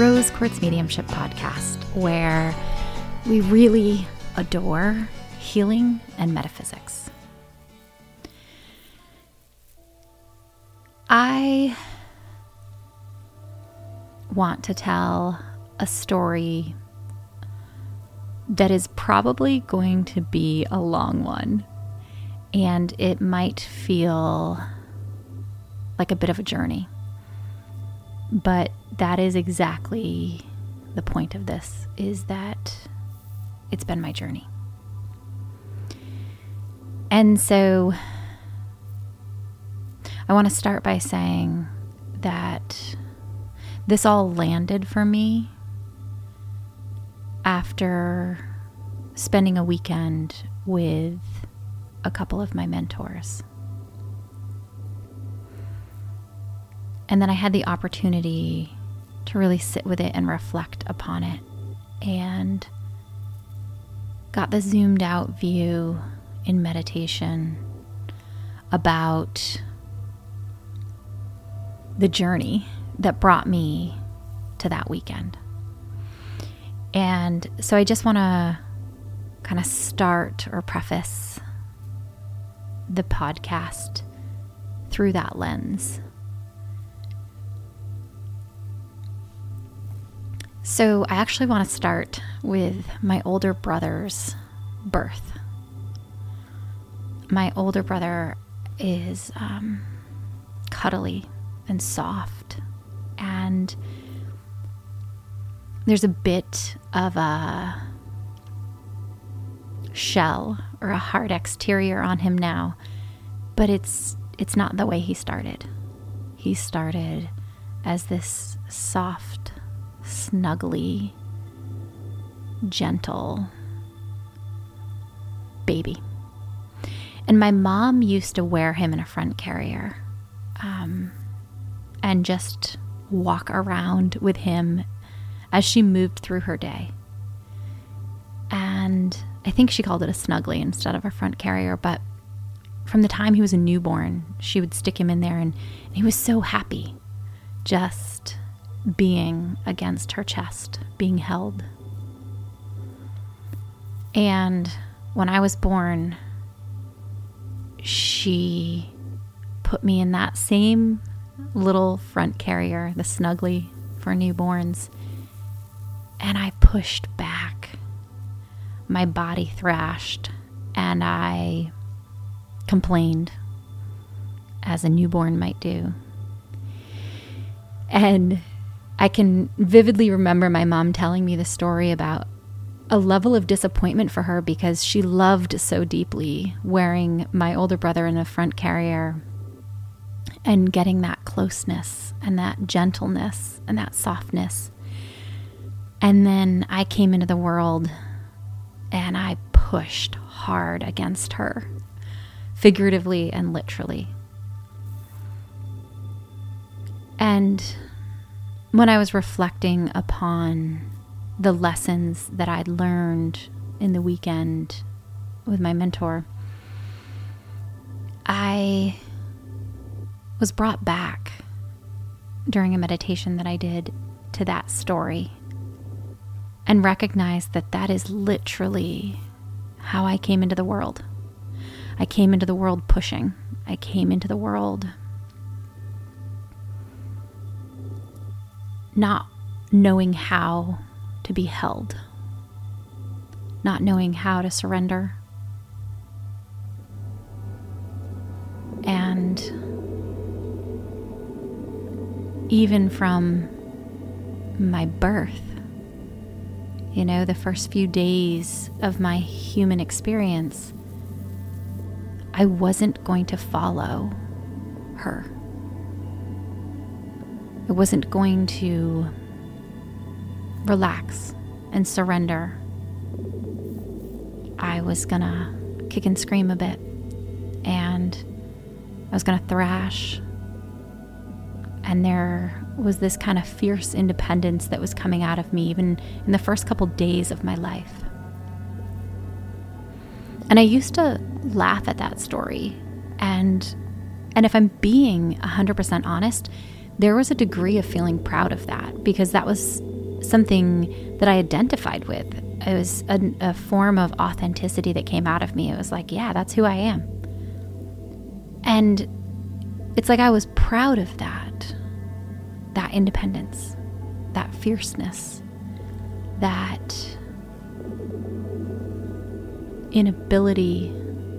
Rose Quartz Mediumship Podcast, where we really adore healing and metaphysics. I want to tell a story that is probably going to be a long one, and it might feel like a bit of a journey. But that is exactly the point of this is that it's been my journey. And so I want to start by saying that this all landed for me after spending a weekend with a couple of my mentors. And then I had the opportunity to really sit with it and reflect upon it and got the zoomed out view in meditation about the journey that brought me to that weekend. And so I just want to kind of start or preface the podcast through that lens. So, I actually want to start with my older brother's birth. My older brother is um, cuddly and soft, and there's a bit of a shell or a hard exterior on him now, but it's it's not the way he started. He started as this soft snuggly, gentle baby. And my mom used to wear him in a front carrier um, and just walk around with him as she moved through her day. And I think she called it a snuggly instead of a front carrier, but from the time he was a newborn, she would stick him in there and, and he was so happy just being against her chest, being held. And when I was born, she put me in that same little front carrier, the snuggly for newborns, and I pushed back. My body thrashed, and I complained, as a newborn might do. And I can vividly remember my mom telling me the story about a level of disappointment for her because she loved so deeply wearing my older brother in a front carrier and getting that closeness and that gentleness and that softness. And then I came into the world and I pushed hard against her, figuratively and literally. And when I was reflecting upon the lessons that I'd learned in the weekend with my mentor, I was brought back during a meditation that I did to that story and recognized that that is literally how I came into the world. I came into the world pushing. I came into the world not knowing how to be held, not knowing how to surrender. And even from my birth, you know, the first few days of my human experience, I wasn't going to follow her. I wasn't going to relax and surrender. I was gonna kick and scream a bit, and I was gonna thrash. And there was this kind of fierce independence that was coming out of me, even in the first couple days of my life. And I used to laugh at that story. And, and if I'm being 100% honest, there was a degree of feeling proud of that because that was something that I identified with. It was a, a form of authenticity that came out of me. It was like, yeah, that's who I am. And it's like I was proud of that, that independence, that fierceness, that inability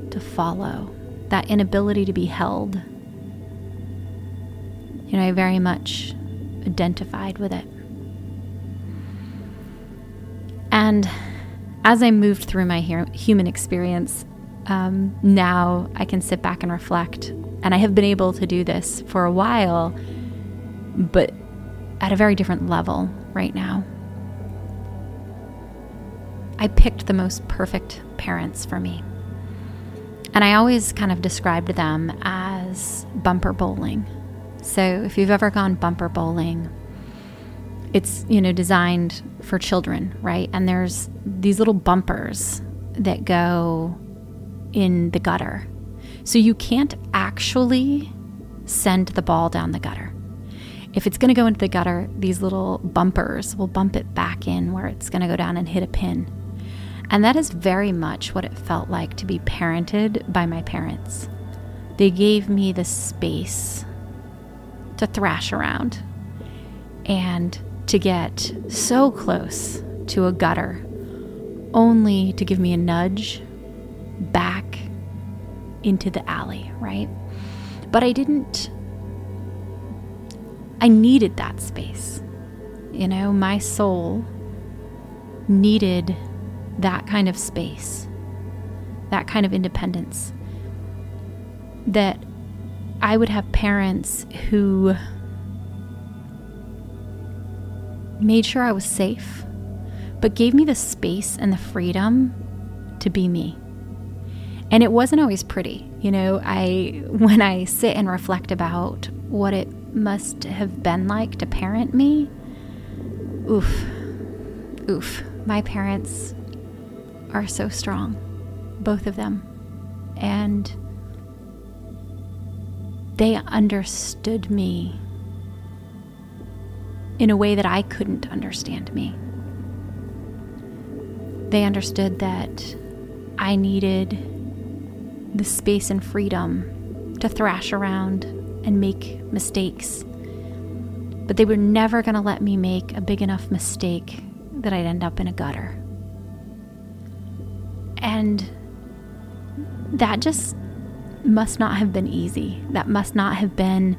to follow, that inability to be held. You know, I very much identified with it. And as I moved through my human experience, um, now I can sit back and reflect. And I have been able to do this for a while, but at a very different level right now. I picked the most perfect parents for me. And I always kind of described them as bumper bowling. So if you've ever gone bumper bowling, it's, you know, designed for children, right? And there's these little bumpers that go in the gutter. So you can't actually send the ball down the gutter. If it's going to go into the gutter, these little bumpers will bump it back in where it's going to go down and hit a pin. And that is very much what it felt like to be parented by my parents. They gave me the space to thrash around and to get so close to a gutter, only to give me a nudge back into the alley, right? But I didn't, I needed that space. You know, my soul needed that kind of space, that kind of independence. That I would have parents who made sure I was safe, but gave me the space and the freedom to be me. And it wasn't always pretty. You know, I when I sit and reflect about what it must have been like to parent me, oof. Oof. My parents are so strong, both of them. And they understood me in a way that I couldn't understand me. They understood that I needed the space and freedom to thrash around and make mistakes. But they were never going to let me make a big enough mistake that I'd end up in a gutter. And that just must not have been easy. That must not have been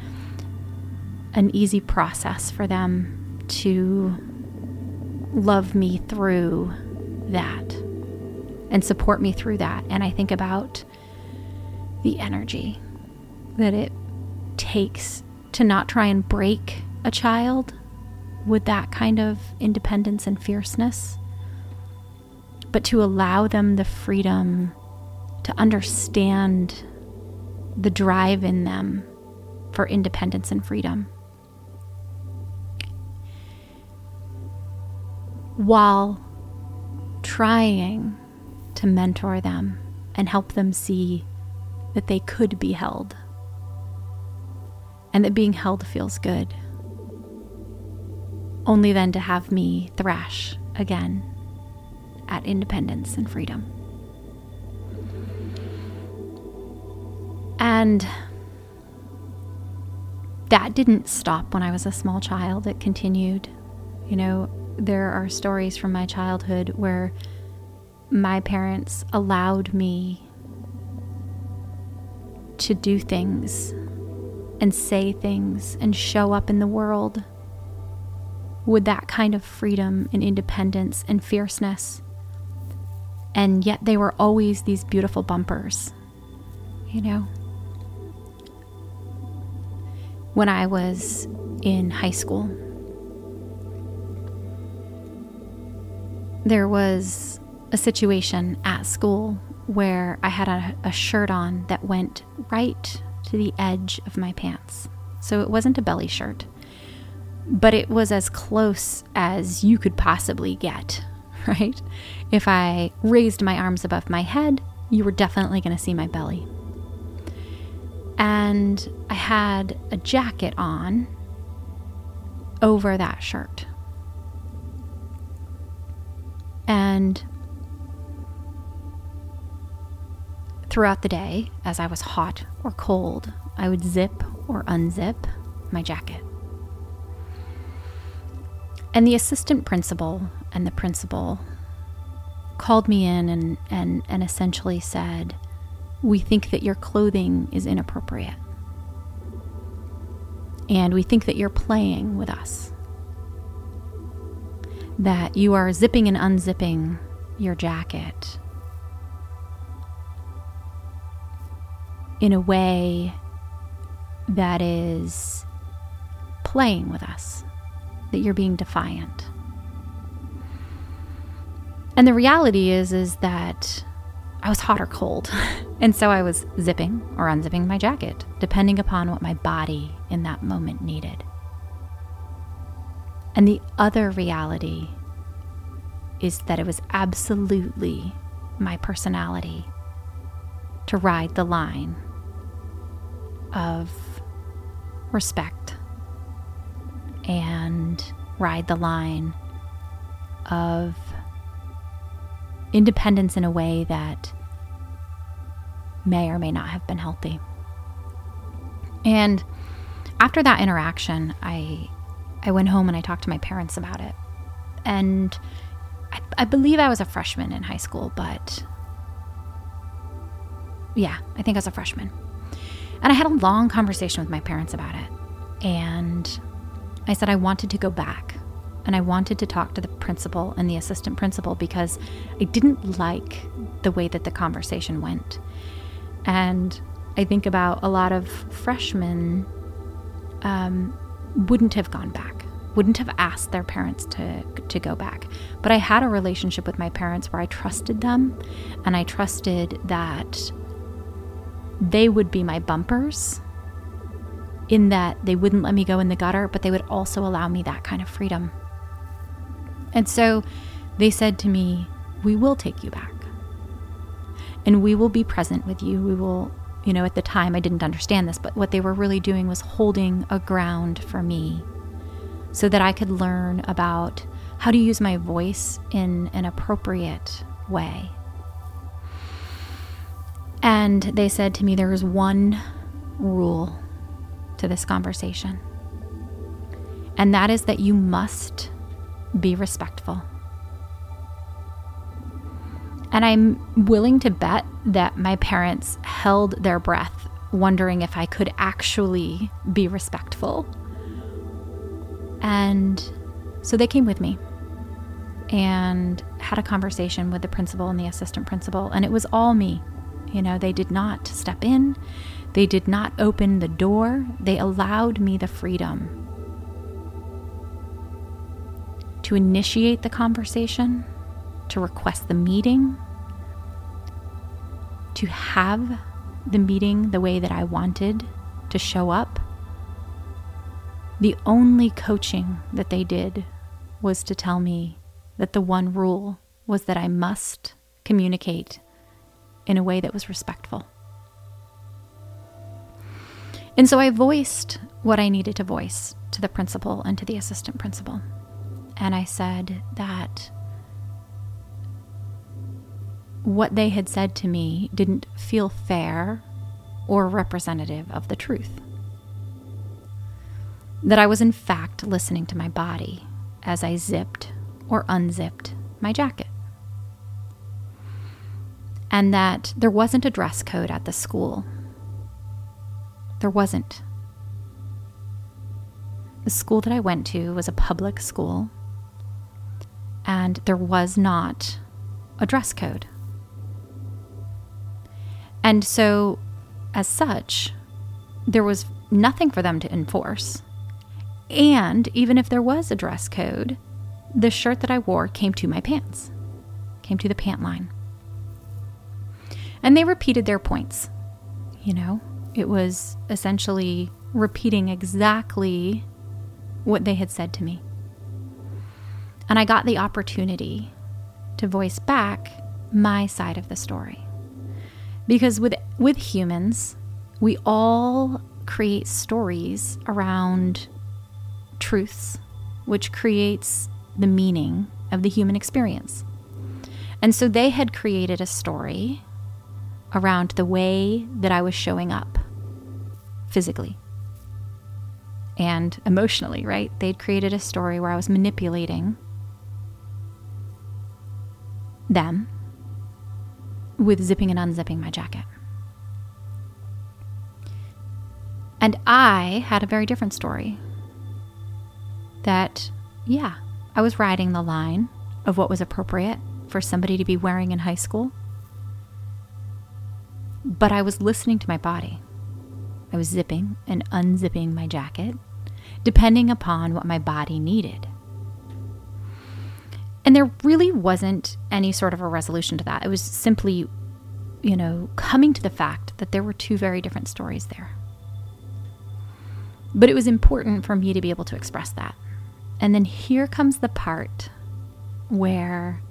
an easy process for them to love me through that and support me through that. And I think about the energy that it takes to not try and break a child with that kind of independence and fierceness but to allow them the freedom to understand the drive in them for independence and freedom. While trying to mentor them and help them see that they could be held and that being held feels good. Only then to have me thrash again at independence and freedom. And that didn't stop when I was a small child, it continued. You know, there are stories from my childhood where my parents allowed me to do things and say things and show up in the world with that kind of freedom and independence and fierceness and yet they were always these beautiful bumpers, you know? When I was in high school, there was a situation at school where I had a, a, shirt on that went right to the edge of my pants. So it wasn't a belly shirt, but it was as close as you could possibly get right? If I raised my arms above my head, you were definitely going to see my belly. And I had a jacket on over that shirt. And throughout the day, as I was hot or cold, I would zip or unzip my jacket. And the assistant principal and the principal called me in and, and, and essentially said, We think that your clothing is inappropriate. And we think that you're playing with us. That you are zipping and unzipping your jacket in a way that is playing with us, that you're being defiant. And the reality is is that I was hot or cold. and so I was zipping or unzipping my jacket, depending upon what my body in that moment needed. And the other reality is that it was absolutely my personality to ride the line of respect and ride the line of independence in a way that may or may not have been healthy. And after that interaction, I I went home and I talked to my parents about it. And I, I believe I was a freshman in high school, but yeah, I think I was a freshman. And I had a long conversation with my parents about it. And I said I wanted to go back and I wanted to talk to the principal and the assistant principal because I didn't like the way that the conversation went. And I think about a lot of freshmen um, wouldn't have gone back, wouldn't have asked their parents to, to go back. But I had a relationship with my parents where I trusted them and I trusted that they would be my bumpers in that they wouldn't let me go in the gutter, but they would also allow me that kind of freedom. And so they said to me, We will take you back. And we will be present with you. We will, you know, at the time I didn't understand this, but what they were really doing was holding a ground for me so that I could learn about how to use my voice in an appropriate way. And they said to me, There is one rule to this conversation. And that is that you must be respectful. And I'm willing to bet that my parents held their breath, wondering if I could actually be respectful. And so they came with me and had a conversation with the principal and the assistant principal, and it was all me. You know, they did not step in, they did not open the door, they allowed me the freedom to initiate the conversation, to request the meeting, to have the meeting the way that I wanted to show up. The only coaching that they did was to tell me that the one rule was that I must communicate in a way that was respectful. And so I voiced what I needed to voice to the principal and to the assistant principal. And I said that what they had said to me didn't feel fair or representative of the truth. That I was, in fact, listening to my body as I zipped or unzipped my jacket. And that there wasn't a dress code at the school. There wasn't. The school that I went to was a public school and there was not a dress code. And so, as such, there was nothing for them to enforce. And even if there was a dress code, the shirt that I wore came to my pants, came to the pant line. And they repeated their points. You know, it was essentially repeating exactly what they had said to me. And I got the opportunity to voice back my side of the story. Because with, with humans, we all create stories around truths which creates the meaning of the human experience. And so they had created a story around the way that I was showing up physically and emotionally, right? They'd created a story where I was manipulating them with zipping and unzipping my jacket. And I had a very different story that, yeah, I was riding the line of what was appropriate for somebody to be wearing in high school. But I was listening to my body. I was zipping and unzipping my jacket, depending upon what my body needed. And there really wasn't any sort of a resolution to that. It was simply, you know, coming to the fact that there were two very different stories there. But it was important for me to be able to express that. And then here comes the part where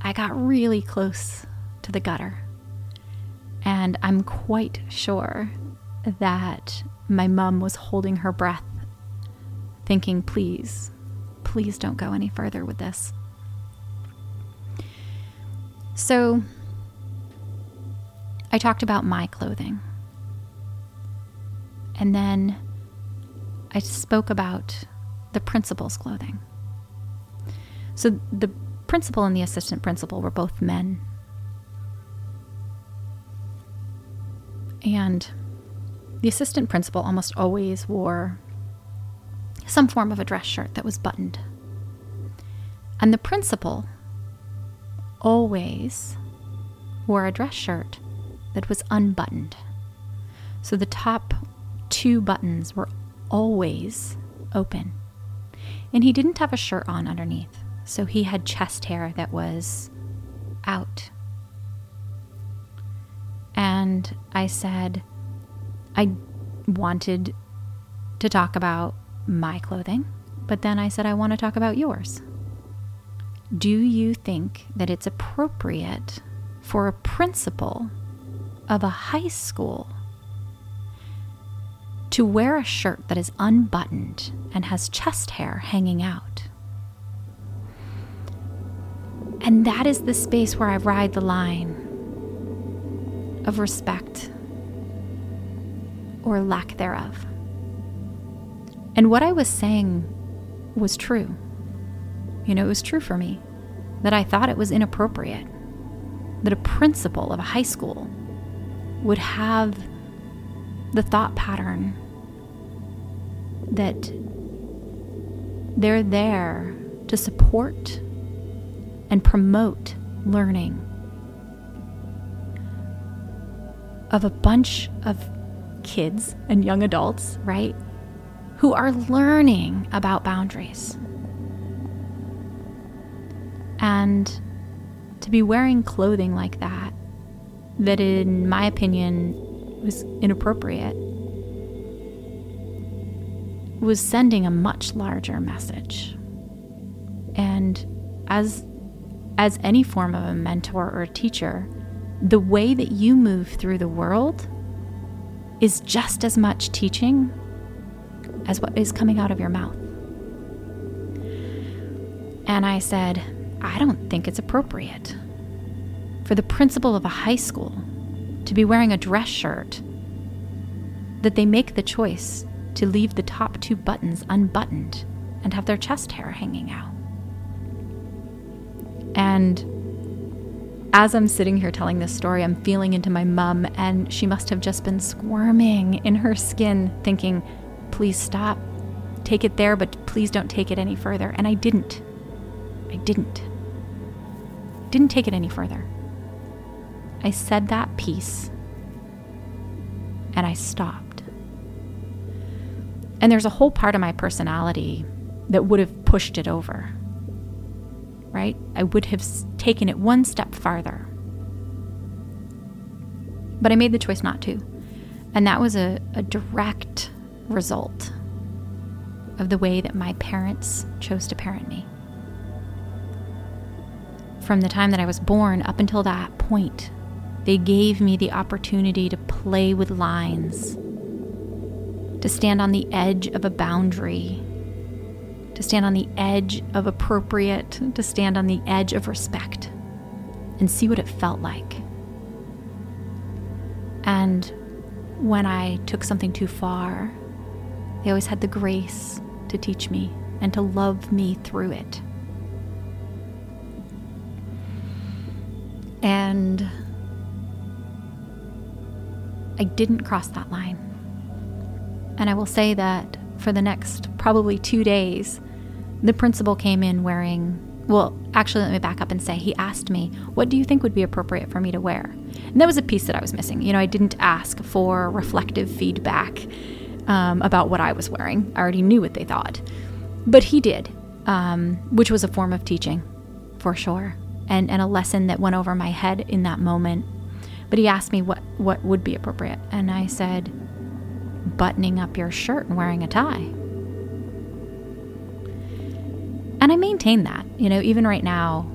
I got really close to the gutter. And I'm quite sure that my mom was holding her breath, thinking, please, please don't go any further with this. So I talked about my clothing. And then I spoke about the principal's clothing. So the principal and the assistant principal were both men. And the assistant principal almost always wore some form of a dress shirt that was buttoned. And the principal always wore a dress shirt that was unbuttoned. So the top two buttons were always open. And he didn't have a shirt on underneath, so he had chest hair that was out. And I said, I wanted to talk about my clothing, but then I said, I want to talk about yours. Do you think that it's appropriate for a principal of a high school to wear a shirt that is unbuttoned and has chest hair hanging out. And that is the space where I ride the line of respect or lack thereof. And what I was saying was true. You know, it was true for me that I thought it was inappropriate that a principal of a high school would have the thought pattern that they're there to support and promote learning of a bunch of kids and young adults, right, who are learning about boundaries. And to be wearing clothing like that, that in my opinion was inappropriate was sending a much larger message. And as as any form of a mentor or a teacher, the way that you move through the world is just as much teaching as what is coming out of your mouth. And I said, I don't think it's appropriate for the principal of a high school to be wearing a dress shirt that they make the choice to leave the top two buttons unbuttoned and have their chest hair hanging out. And as I'm sitting here telling this story, I'm feeling into my mum, and she must have just been squirming in her skin, thinking, please stop. Take it there, but please don't take it any further. And I didn't. I didn't. Didn't take it any further. I said that piece and I stopped. And there's a whole part of my personality that would have pushed it over, right? I would have taken it one step farther. But I made the choice not to. And that was a, a direct result of the way that my parents chose to parent me. From the time that I was born up until that point, they gave me the opportunity to play with lines to stand on the edge of a boundary, to stand on the edge of appropriate, to stand on the edge of respect and see what it felt like. And when I took something too far, they always had the grace to teach me and to love me through it. And I didn't cross that line. And I will say that for the next probably two days, the principal came in wearing, well, actually, let me back up and say he asked me, What do you think would be appropriate for me to wear? And that was a piece that I was missing. You know, I didn't ask for reflective feedback um, about what I was wearing, I already knew what they thought. But he did, um, which was a form of teaching for sure, and, and a lesson that went over my head in that moment. But he asked me what, what would be appropriate, and I said, buttoning up your shirt and wearing a tie. And I maintain that. You know, even right now,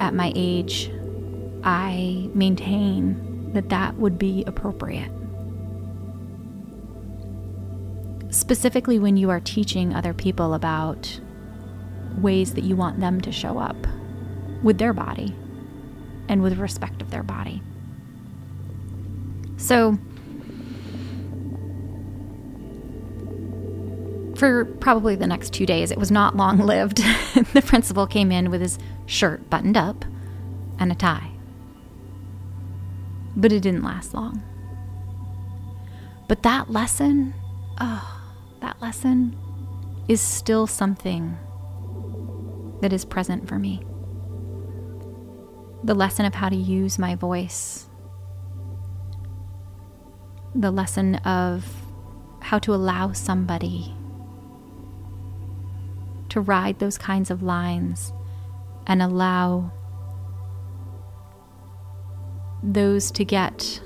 at my age, I maintain that that would be appropriate. Specifically, when you are teaching other people about ways that you want them to show up with their body and with respect of their body. So, for probably the next two days, it was not long lived. the principal came in with his shirt buttoned up and a tie. But it didn't last long. But that lesson, oh, that lesson is still something that is present for me. The lesson of how to use my voice, the lesson of how to allow somebody to ride those kinds of lines and allow those to get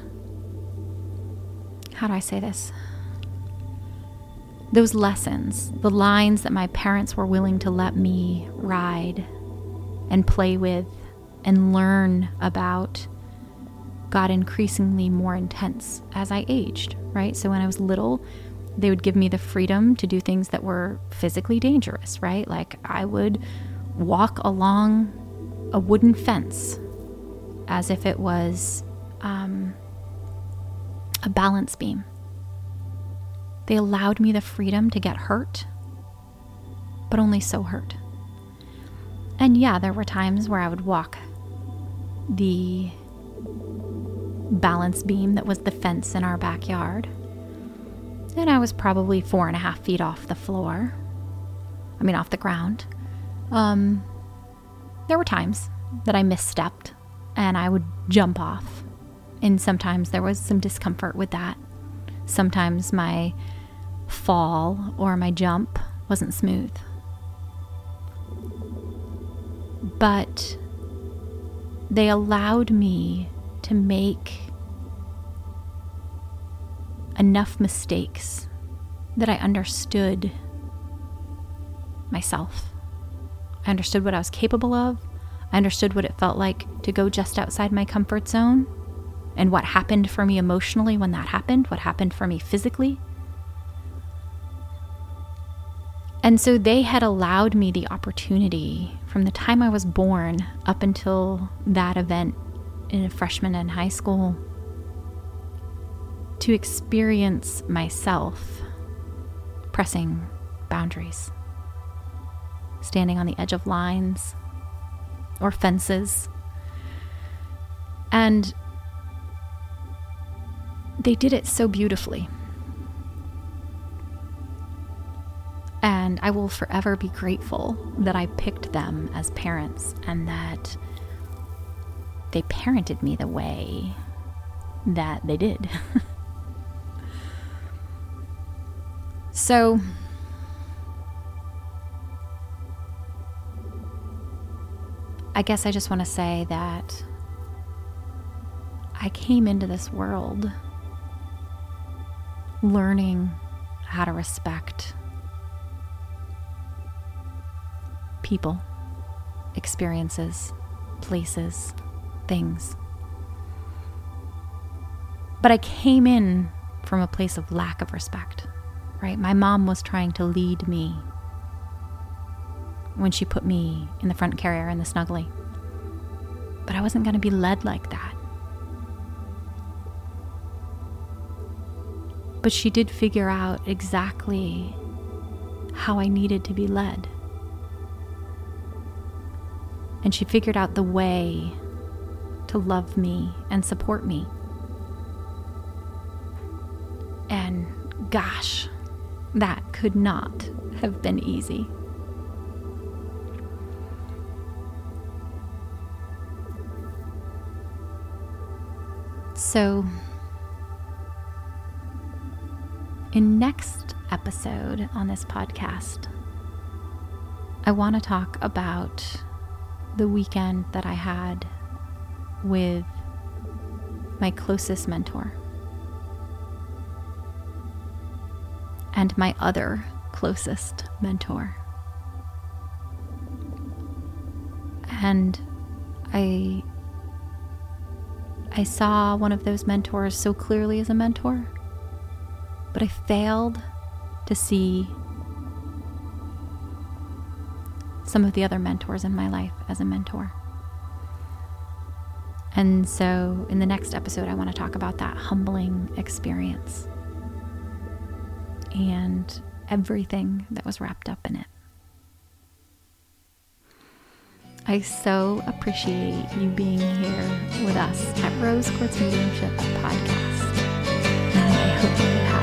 how do I say this? Those lessons, the lines that my parents were willing to let me ride and play with and learn about got increasingly more intense as I aged, right? So when I was little, they would give me the freedom to do things that were physically dangerous, right? Like I would walk along a wooden fence as if it was um, a balance beam. They allowed me the freedom to get hurt, but only so hurt. And yeah, there were times where I would walk the balance beam that was the fence in our backyard and I was probably four and a half feet off the floor. I mean, off the ground. Um, there were times that I misstepped and I would jump off. And sometimes there was some discomfort with that. Sometimes my fall or my jump wasn't smooth. But they allowed me to make enough mistakes that I understood myself. I understood what I was capable of. I understood what it felt like to go just outside my comfort zone and what happened for me emotionally when that happened, what happened for me physically. And so they had allowed me the opportunity from the time I was born up until that event in a freshman in high school to experience myself pressing boundaries, standing on the edge of lines or fences. And they did it so beautifully. And I will forever be grateful that I picked them as parents and that they parented me the way that they did. So, I guess I just want to say that I came into this world learning how to respect people, experiences, places, things. But I came in from a place of lack of respect. right? My mom was trying to lead me when she put me in the front carrier in the snuggly. But I wasn't going to be led like that. But she did figure out exactly how I needed to be led. And she figured out the way to love me and support me. And gosh, that could not have been easy. So, in next episode on this podcast, I want to talk about the weekend that I had with my closest mentor and my other closest mentor. And I I saw one of those mentors so clearly as a mentor, but I failed to see some of the other mentors in my life as a mentor. And so, in the next episode, I want to talk about that humbling experience and everything that was wrapped up in it. I so appreciate you being here with us at Rose Quartz Mediumship Podcast. And I hope you have